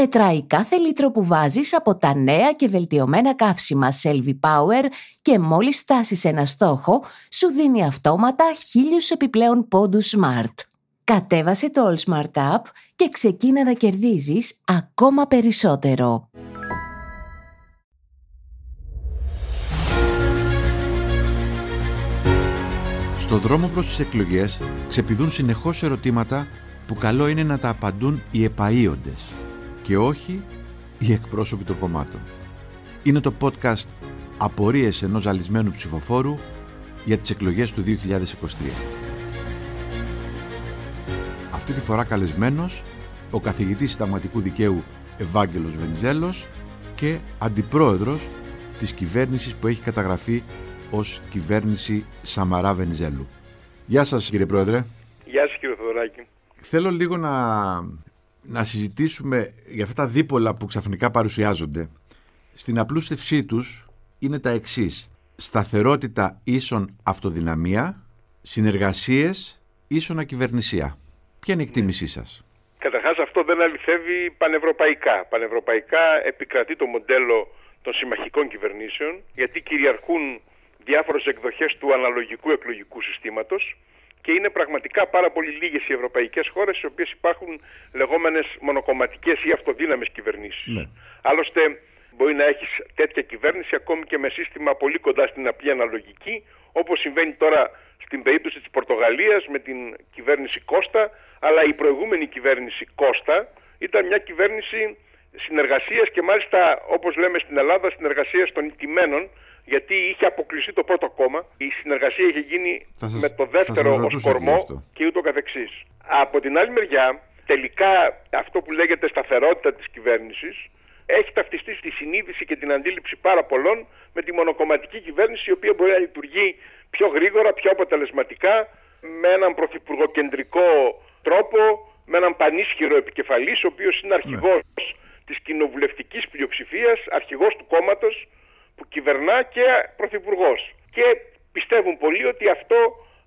Μετράει κάθε λίτρο που βάζεις από τα νέα και βελτιωμένα καύσιμα Selvi Power και μόλις φτάσεις ένα στόχο, σου δίνει αυτόματα χίλιους επιπλέον πόντους Smart. Κατέβασε το All Smart App και ξεκίνα να κερδίζεις ακόμα περισσότερο. Στο δρόμο προς τις εκλογές ξεπηδούν συνεχώς ερωτήματα που καλό είναι να τα απαντούν οι επαΐοντες και όχι οι εκπρόσωποι των κομμάτων. Είναι το podcast «Απορίες ενός ζαλισμένου ψηφοφόρου» για τις εκλογές του 2023. Αυτή τη φορά καλεσμένος ο καθηγητής συνταγματικού δικαίου Ευάγγελος Βενιζέλος και αντιπρόεδρος της κυβέρνησης που έχει καταγραφεί ως κυβέρνηση Σαμαρά Βενιζέλου. Γεια σας κύριε Πρόεδρε. Γεια σας κύριε Θοδωράκη. Θέλω λίγο να να συζητήσουμε για αυτά τα δίπολα που ξαφνικά παρουσιάζονται. Στην απλούστευσή τους είναι τα εξής. Σταθερότητα ίσον αυτοδυναμία, συνεργασίες ίσον ακυβερνησία. Ποια είναι η εκτίμησή σας; Καταρχάς αυτό δεν αληθεύει πανευρωπαϊκά. Πανευρωπαϊκά επικρατεί το μοντέλο των συμμαχικών κυβερνήσεων γιατί κυριαρχούν διάφορες εκδοχές του αναλογικού εκλογικού συστήματος και είναι πραγματικά πάρα πολύ λίγες οι ευρωπαϊκές χώρες στις οποίες υπάρχουν λεγόμενες μονοκομματικές ή αυτοδύναμες κυβερνήσεις. Ναι. Άλλωστε μπορεί να έχεις τέτοια κυβέρνηση ακόμη και με σύστημα πολύ κοντά στην απλή αναλογική όπως συμβαίνει τώρα στην περίπτωση της Πορτογαλίας με την κυβέρνηση Κώστα αλλά η προηγούμενη κυβέρνηση Κώστα ήταν μια κυβέρνηση συνεργασίας και μάλιστα όπως λέμε στην Ελλάδα συνεργασίας των ηττημένων γιατί είχε αποκλειστεί το πρώτο κόμμα, η συνεργασία είχε γίνει με το δεύτερο ως κορμό και ούτω καθεξής. Από την άλλη μεριά, τελικά αυτό που λέγεται σταθερότητα της κυβέρνησης έχει ταυτιστεί στη συνείδηση και την αντίληψη πάρα πολλών με τη μονοκομματική κυβέρνηση η οποία μπορεί να λειτουργεί πιο γρήγορα, πιο αποτελεσματικά με έναν πρωθυπουργοκεντρικό τρόπο, με έναν πανίσχυρο επικεφαλής ο οποίος είναι αρχηγός ναι. της κοινοβουλευτικής πλειοψηφίας, αρχηγός του κόμματος που κυβερνά και πρωθυπουργός. Και πιστεύουν πολλοί ότι αυτό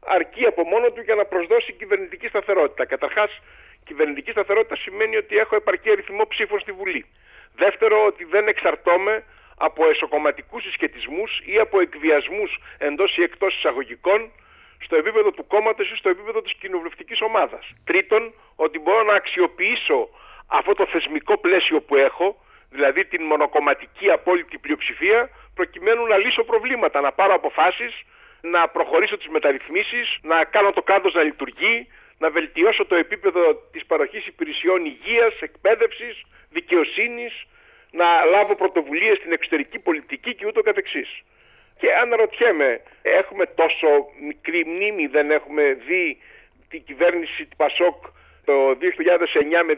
αρκεί από μόνο του για να προσδώσει κυβερνητική σταθερότητα. Καταρχάς, κυβερνητική σταθερότητα σημαίνει ότι έχω επαρκή αριθμό ψήφων στη Βουλή. Δεύτερο, ότι δεν εξαρτώμαι από εσωκομματικούς συσχετισμούς ή από εκβιασμούς εντός ή εκτός εισαγωγικών στο επίπεδο του κόμματος ή στο επίπεδο της κοινοβουλευτικής ομάδας. Τρίτον, ότι μπορώ να αξιοποιήσω αυτό το θεσμικό πλαίσιο που έχω δηλαδή την μονοκομματική απόλυτη πλειοψηφία, προκειμένου να λύσω προβλήματα, να πάρω αποφάσεις, να προχωρήσω τις μεταρρυθμίσεις, να κάνω το κράτος να λειτουργεί, να βελτιώσω το επίπεδο της παροχής υπηρεσιών υγείας, εκπαίδευσης, δικαιοσύνης, να λάβω πρωτοβουλίες στην εξωτερική πολιτική και ούτω καθεξής. Και αναρωτιέμαι, έχουμε τόσο μικρή μνήμη, δεν έχουμε δει την κυβέρνηση του Πασόκ το 2009 με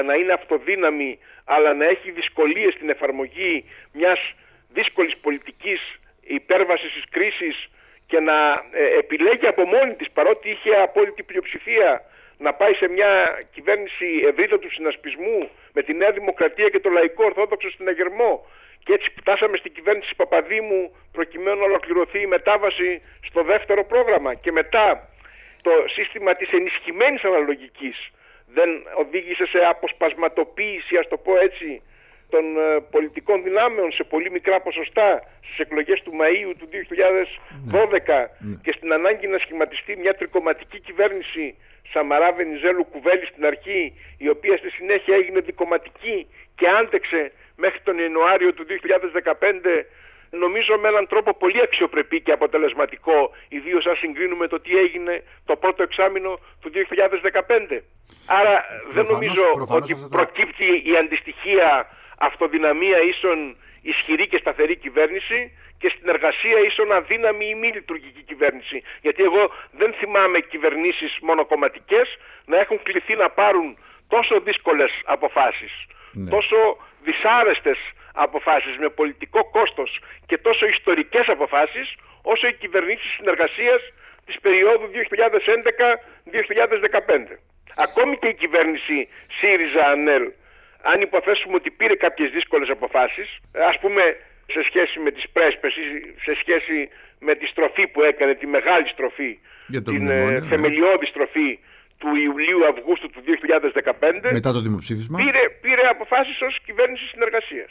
2011 να είναι αυτοδύναμη αλλά να έχει δυσκολίες στην εφαρμογή μιας δύσκολης πολιτικής υπέρβασης της κρίσης και να ε, επιλέγει από μόνη της παρότι είχε απόλυτη πλειοψηφία να πάει σε μια κυβέρνηση ευρύτατου συνασπισμού με τη Νέα Δημοκρατία και το Λαϊκό Ορθόδοξο στην Αγερμό και έτσι φτάσαμε στην κυβέρνηση Παπαδήμου προκειμένου να ολοκληρωθεί η μετάβαση στο δεύτερο πρόγραμμα. Και μετά το σύστημα της ενισχυμένης αναλογικής δεν οδήγησε σε αποσπασματοποίηση, ας το πω έτσι, των ε, πολιτικών δυνάμεων σε πολύ μικρά ποσοστά στις εκλογές του Μαΐου του 2012 ναι. και στην ανάγκη να σχηματιστεί μια τρικοματική κυβέρνηση Σαμαρά Βενιζέλου Κουβέλη στην αρχή η οποία στη συνέχεια έγινε δικοματική και άντεξε μέχρι τον Ιανουάριο του 2015 νομίζω με έναν τρόπο πολύ αξιοπρεπή και αποτελεσματικό, ιδίως αν συγκρίνουμε το τι έγινε το πρώτο εξάμεινο του 2015. Άρα δεν νομίζω ότι προκύπτει η αντιστοιχεία αυτοδυναμία ίσον ισχυρή και σταθερή κυβέρνηση και στην εργασία ίσον αδύναμη ή μη λειτουργική κυβέρνηση. Γιατί εγώ δεν θυμάμαι κυβερνήσεις μονοκομματικές να έχουν κληθεί να πάρουν τόσο δύσκολες αποφάσεις, ναι. τόσο δυσάρεστες αποφάσεις με πολιτικό κόστος και τόσο ιστορικές αποφάσεις όσο οι κυβερνήσεις συνεργασίας της περίοδου 2011-2015. Ακόμη και η κυβέρνηση ΣΥΡΙΖΑ-ΑΝΕΛ αν υποθέσουμε ότι πήρε κάποιες δύσκολες αποφάσεις ας πούμε σε σχέση με τις πρέσπες ή σε σχέση με τη στροφή που έκανε, τη μεγάλη στροφή, την ε, ναι. θεμελιώδη στροφή του Ιουλίου-Αυγούστου του 2015 μετά το δημοψήφισμα πήρε, πήρε αποφάσεις ως κυβέρνηση συνεργασίας.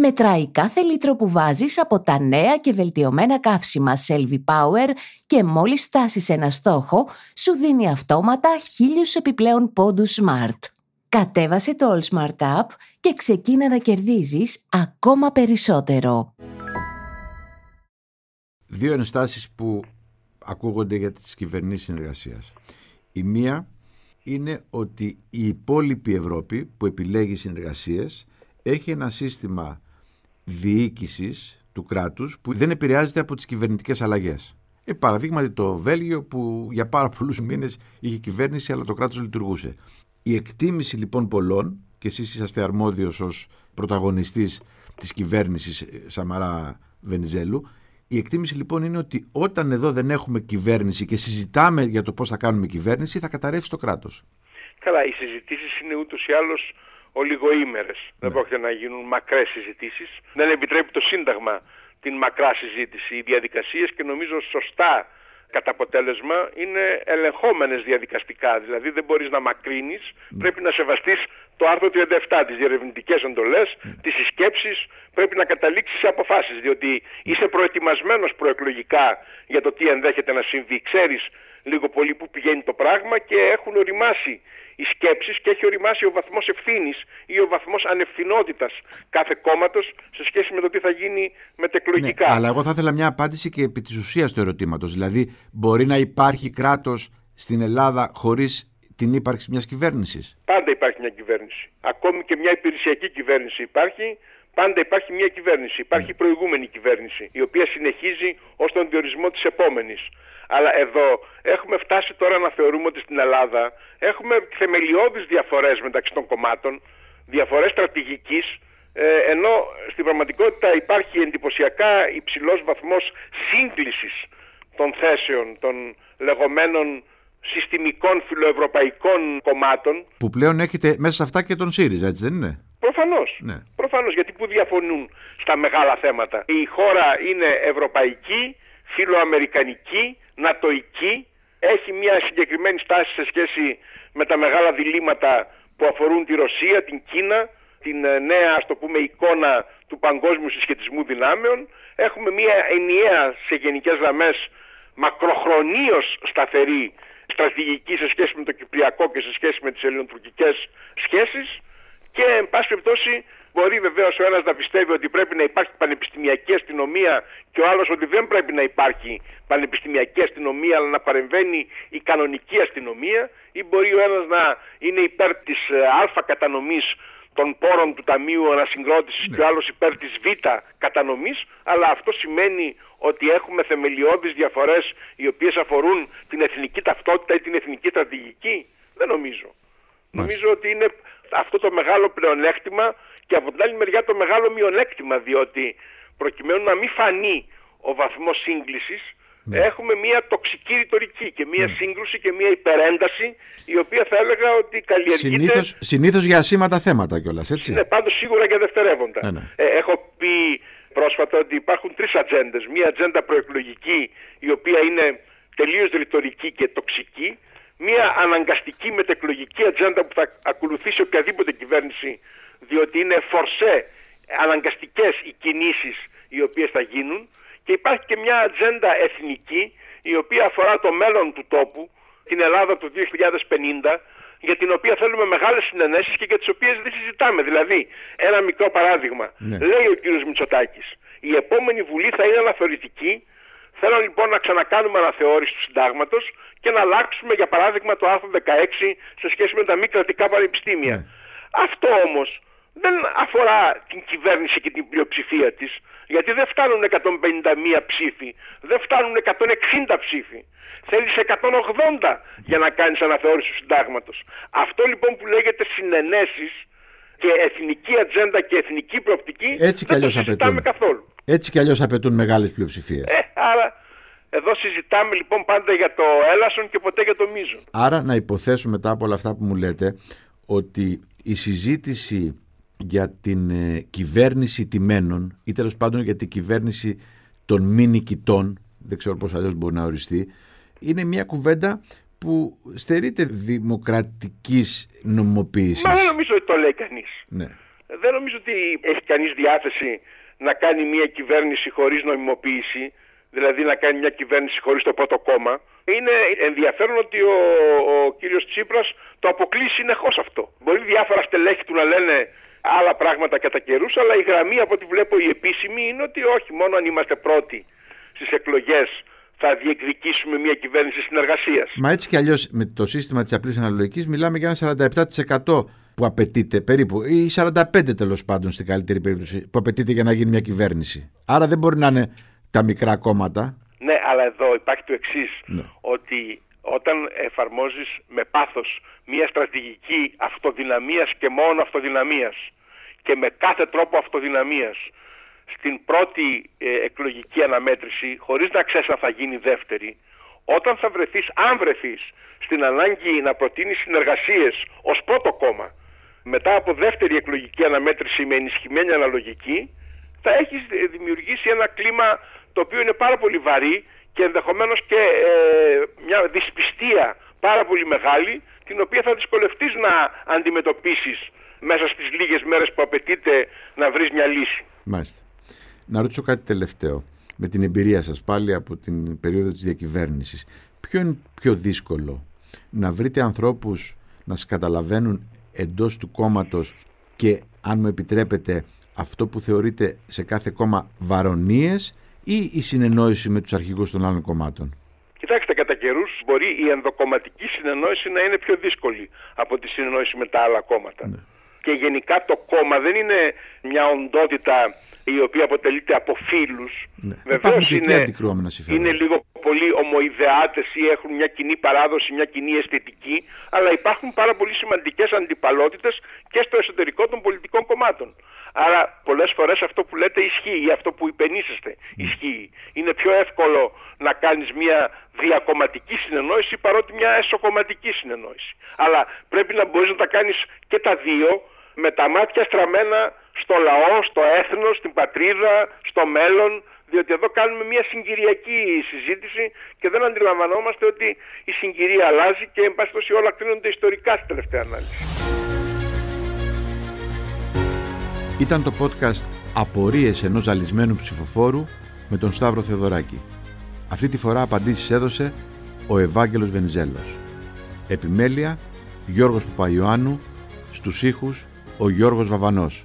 Μετράει κάθε λίτρο που βάζεις από τα νέα και βελτιωμένα καύσιμα Selvi Power και μόλις φτάσεις ένα στόχο, σου δίνει αυτόματα χίλιους επιπλέον πόντους Smart. Κατέβασε το All Smart App και ξεκίνα να κερδίζεις ακόμα περισσότερο. Δύο ενστάσεις που ακούγονται για τις κυβερνήσεις συνεργασίας. Η μία είναι ότι η υπόλοιπη Ευρώπη που επιλέγει συνεργασίες έχει ένα σύστημα διοίκησης του κράτους που δεν επηρεάζεται από τις κυβερνητικές αλλαγές. Ε, παραδείγματι το Βέλγιο που για πάρα πολλούς μήνες είχε κυβέρνηση αλλά το κράτος λειτουργούσε. Η εκτίμηση λοιπόν πολλών και εσείς είσαστε αρμόδιος ως πρωταγωνιστής της κυβέρνησης ε, Σαμαρά Βενιζέλου η εκτίμηση λοιπόν είναι ότι όταν εδώ δεν έχουμε κυβέρνηση και συζητάμε για το πώς θα κάνουμε κυβέρνηση θα καταρρεύσει το κράτος. Καλά, οι συζητήσεις είναι ούτως ή άλλως ολιγοήμερες. Ναι. Δεν πρόκειται να γίνουν μακρές συζητήσεις. Δεν επιτρέπει το Σύνταγμα την μακρά συζήτηση. Οι διαδικασίες και νομίζω σωστά κατά αποτέλεσμα είναι ελεγχόμενες διαδικαστικά. Δηλαδή δεν μπορείς να μακρύνεις, ναι. πρέπει να σεβαστείς το άρθρο 37, τις διερευνητικές εντολές, mm. τις συσκέψεις, πρέπει να καταλήξεις σε αποφάσεις, διότι είσαι προετοιμασμένος προεκλογικά για το τι ενδέχεται να συμβεί. Ξέρεις λίγο πολύ που πηγαίνει το πράγμα και έχουν οριμάσει οι σκέψεις και έχει οριμάσει ο βαθμός ευθύνης ή ο βαθμός ανευθυνότητας κάθε κόμματος σε σχέση με το τι θα γίνει μετεκλογικά. Ναι, αλλά εγώ θα ήθελα μια απάντηση και επί της ουσίας του ερωτήματος. Δηλαδή μπορεί να υπάρχει κράτος στην Ελλάδα χωρίς την ύπαρξη μιας κυβέρνησης; Πάντα υπάρχει μια κυβέρνηση. Ακόμη και μια υπηρεσιακή κυβέρνηση υπάρχει. Πάντα υπάρχει μια κυβέρνηση. Υπάρχει ναι. προηγούμενη κυβέρνηση, η οποία συνεχίζει ως τον διορισμό της επόμενης. Αλλά εδώ έχουμε φτάσει τώρα να θεωρούμε ότι στην Ελλάδα έχουμε θεμελιώδεις διαφορές μεταξύ των κομμάτων, διαφορές στρατηγικής, ε, ενώ στην πραγματικότητα υπάρχει εντυπωσιακά υψηλός βαθμός σύγκλησης των θέσεων των λεγόμενων συστημικών φιλοευρωπαϊκών κομμάτων. Που πλέον έχετε μέσα σε αυτά και τον ΣΥΡΙΖΑ, έτσι δεν είναι; Προφανώς. Ναι. Προφανώς, γιατί που διαφωνούν στα μεγάλα θέματα. Η χώρα είναι ευρωπαϊκή, φιλοαμερικανική, νατοική, έχει μια συγκεκριμένη στάση σε σχέση με τα μεγάλα διλήμματα που αφορούν τη Ρωσία, την Κίνα, την ε, νέα ας το πούμε εικόνα του παγκόσμιου συσχετισμού δυνάμεων. Έχουμε μια ενιαία σε γενικές γραμμές μακροχρονίως σταθερή στρατηγική σε σχέση με το Κυπριακό και σε σχέση με τις ελληνοτουρκικές σχέσεις και εν πάση περιπτώσει Μπορεί βεβαίως ο ένας να πιστεύει ότι πρέπει να υπάρχει πανεπιστημιακή αστυνομία και ο άλλος ότι δεν πρέπει να υπάρχει πανεπιστημιακή αστυνομία αλλά να παρεμβαίνει η κανονική αστυνομία ή μπορεί ο ένας να είναι υπέρ της ε, α κατανομής των πόρων του Ταμείου Ανασυγκρότησης ναι. και ο άλλος υπέρ της Β κατανομής, αλλά αυτό σημαίνει ότι έχουμε θεμελιώδεις διαφορές οι οποίες αφορούν την εθνική ταυτότητα ή την εθνική στρατηγική. Δεν νομίζω. Νομίζω ότι είναι αυτό το μεγάλο πλεονέκτημα και από την άλλη μεριά το μεγάλο μειονέκτημα διότι προκειμένου να μην φανεί ο βαθμός σύγκλησης ναι. έχουμε μια τοξική ρητορική και μια ναι. σύγκρουση και μια υπερένταση η οποία θα έλεγα ότι καλλιεργείται... Συνήθως, συνήθως για ασήματα θέματα κιόλας, έτσι. Ναι, πάντως σίγουρα για δευτερεύοντα. Ναι, ναι. Ε, έχω πει πρόσφατα ότι υπάρχουν τρεις ατζέντες. Μια ατζέντα προεκλογική η οποία είναι τελείως ρητορική και τοξική μια αναγκαστική μετεκλογική ατζέντα που θα ακολουθήσει οποιαδήποτε κυβέρνηση διότι είναι φορσέ αναγκαστικές οι κινήσεις οι οποίες θα γίνουν και υπάρχει και μια ατζέντα εθνική η οποία αφορά το μέλλον του τόπου, την Ελλάδα του 2050 για την οποία θέλουμε μεγάλες συνενέσεις και για τις οποίες δεν συζητάμε. Δηλαδή, ένα μικρό παράδειγμα. Ναι. Λέει ο κύριος Μητσοτάκης, η επόμενη Βουλή θα είναι αναθεωρητική, Θέλω λοιπόν να ξανακάνουμε αναθεώρηση του συντάγματος και να αλλάξουμε για παράδειγμα το άρθρο 16 σε σχέση με τα μη κρατικά πανεπιστήμια. Ναι. Αυτό όμως δεν αφορά την κυβέρνηση και την πλειοψηφία της, γιατί δεν φτάνουν 151 ψήφοι, δεν φτάνουν 160 ψήφοι. Θέλεις 180 για να κάνεις αναθεώρηση του συντάγματος. Αυτό λοιπόν που λέγεται συνενέσεις και εθνική ατζέντα και εθνική προοπτική Έτσι δεν το συζητάμε καθόλου. Έτσι κι αλλιώς απαιτούν μεγάλες πλειοψηφίες. Ε, άρα εδώ συζητάμε λοιπόν πάντα για το έλασον και ποτέ για το μείζον. Άρα να υποθέσω μετά από όλα αυτά που μου λέτε ότι η συζήτηση για την ε, κυβέρνηση τιμένων ή τέλος πάντων για την κυβέρνηση των μη νικητών, δεν ξέρω πώς αλλιώς μπορεί να οριστεί, είναι μια κουβέντα που στερείται δημοκρατικής νομοποίησης. Μα δεν νομίζω ότι το λέει κανείς. Ναι. Δεν νομίζω ότι έχει κανείς διάθεση να κάνει μια κυβέρνηση χωρίς νομιμοποίηση, δηλαδή να κάνει μια κυβέρνηση χωρίς το πρώτο κόμμα. Είναι ενδιαφέρον ότι ο, ο κύριος Τσίπρας το αποκλεί συνεχώς αυτό. Μπορεί διάφορα στελέχη του να λένε άλλα πράγματα κατά καιρούς, αλλά η γραμμή από ό,τι βλέπω η επίσημη είναι ότι όχι, μόνο αν είμαστε πρώτοι στις εκλογές θα διεκδικήσουμε μια κυβέρνηση συνεργασίας. Μα έτσι κι αλλιώς με το σύστημα της απλής αναλογικής μιλάμε για ένα 47% που απαιτείται περίπου, ή 45% τέλος πάντων στην καλύτερη περίπτωση, που απαιτείται για να γίνει μια κυβέρνηση. Άρα δεν μπορεί να είναι τα μικρά κόμματα. Ναι, αλλά εδώ υπάρχει το εξής. Ναι. Ότι όταν εφαρμόζεις με πάθος μια στρατηγική αυτοδυναμίας και μόνο αυτοδυναμίας και με κάθε τρόπο αυτοδυναμίας στην πρώτη ε, εκλογική αναμέτρηση χωρίς να ξέρεις αν θα γίνει δεύτερη όταν θα βρεθείς, αν βρεθείς στην ανάγκη να προτείνεις συνεργασίες ως πρώτο κόμμα μετά από δεύτερη εκλογική αναμέτρηση με ενισχυμένη αναλογική θα έχεις δημιουργήσει ένα κλίμα το οποίο είναι πάρα πολύ βαρύ και ενδεχομένως και ε, μια δυσπιστία πάρα πολύ μεγάλη την οποία θα δυσκολευτείς να αντιμετωπίσεις μέσα στις λίγες μέρες που απαιτείται να βρεις μια λύση. Μάλιστα. Να ρωτήσω κάτι τελευταίο. Με την εμπειρία σας πάλι από την περίοδο της διακυβέρνησης. Ποιο είναι πιο δύσκολο να βρείτε ανθρώπους να σας καταλαβαίνουν εντός του κόμματος και αν μου επιτρέπετε αυτό που θεωρείτε σε κάθε κόμμα βαρονίες ή η συνεννόηση με τους αρχηγούς των άλλων κομμάτων; Κοιτάξτε, κατά καιρούς μπορεί η ενδοκομματική συνεννόηση να είναι πιο δύσκολη από τη συνεννόηση με τα άλλα κόμματα. Ναι. Και γενικά το κόμμα δεν είναι μια οντότητα η οποία αποτελείται από φίλους. Ναι. Βεβαίως είναι, είναι λίγο πολύ ομοειδεάτες ή έχουν μια κοινή παράδοση, μια κοινή αισθητική, αλλά υπάρχουν πάρα πολύ σημαντικές αντιπαλότητες και στο εσωτερικό των πολιτικών κομμάτων. Άρα πολλές φορές αυτό που λέτε ισχύει ή αυτό που υπενήσεστε ισχύει. Είναι πιο εύκολο να κάνεις μια διακομματική συνεννόηση παρότι μια εσωκομματική συνεννόηση. Αλλά πρέπει να μπορείς να τα κάνεις και τα δύο με τα μάτια στραμμένα στο λαό, στο έθνος, στην πατρίδα, στο μέλλον, διότι εδώ κάνουμε μια συγκυριακή συζήτηση και δεν αντιλαμβανόμαστε ότι η συγκυρία αλλάζει και εν πάση όλα κρίνονται ιστορικά στη τελευταία ανάλυση. Ήταν το podcast «Απορίες ενός ζαλισμένου ψηφοφόρου» με τον Σταύρο Θεοδωράκη. Αυτή τη φορά απαντήσεις έδωσε ο Ευάγγελος Βενιζέλος. Επιμέλεια Γιώργος Παπαϊωάννου, στους ήχους ο Γιώργος Βαβανός.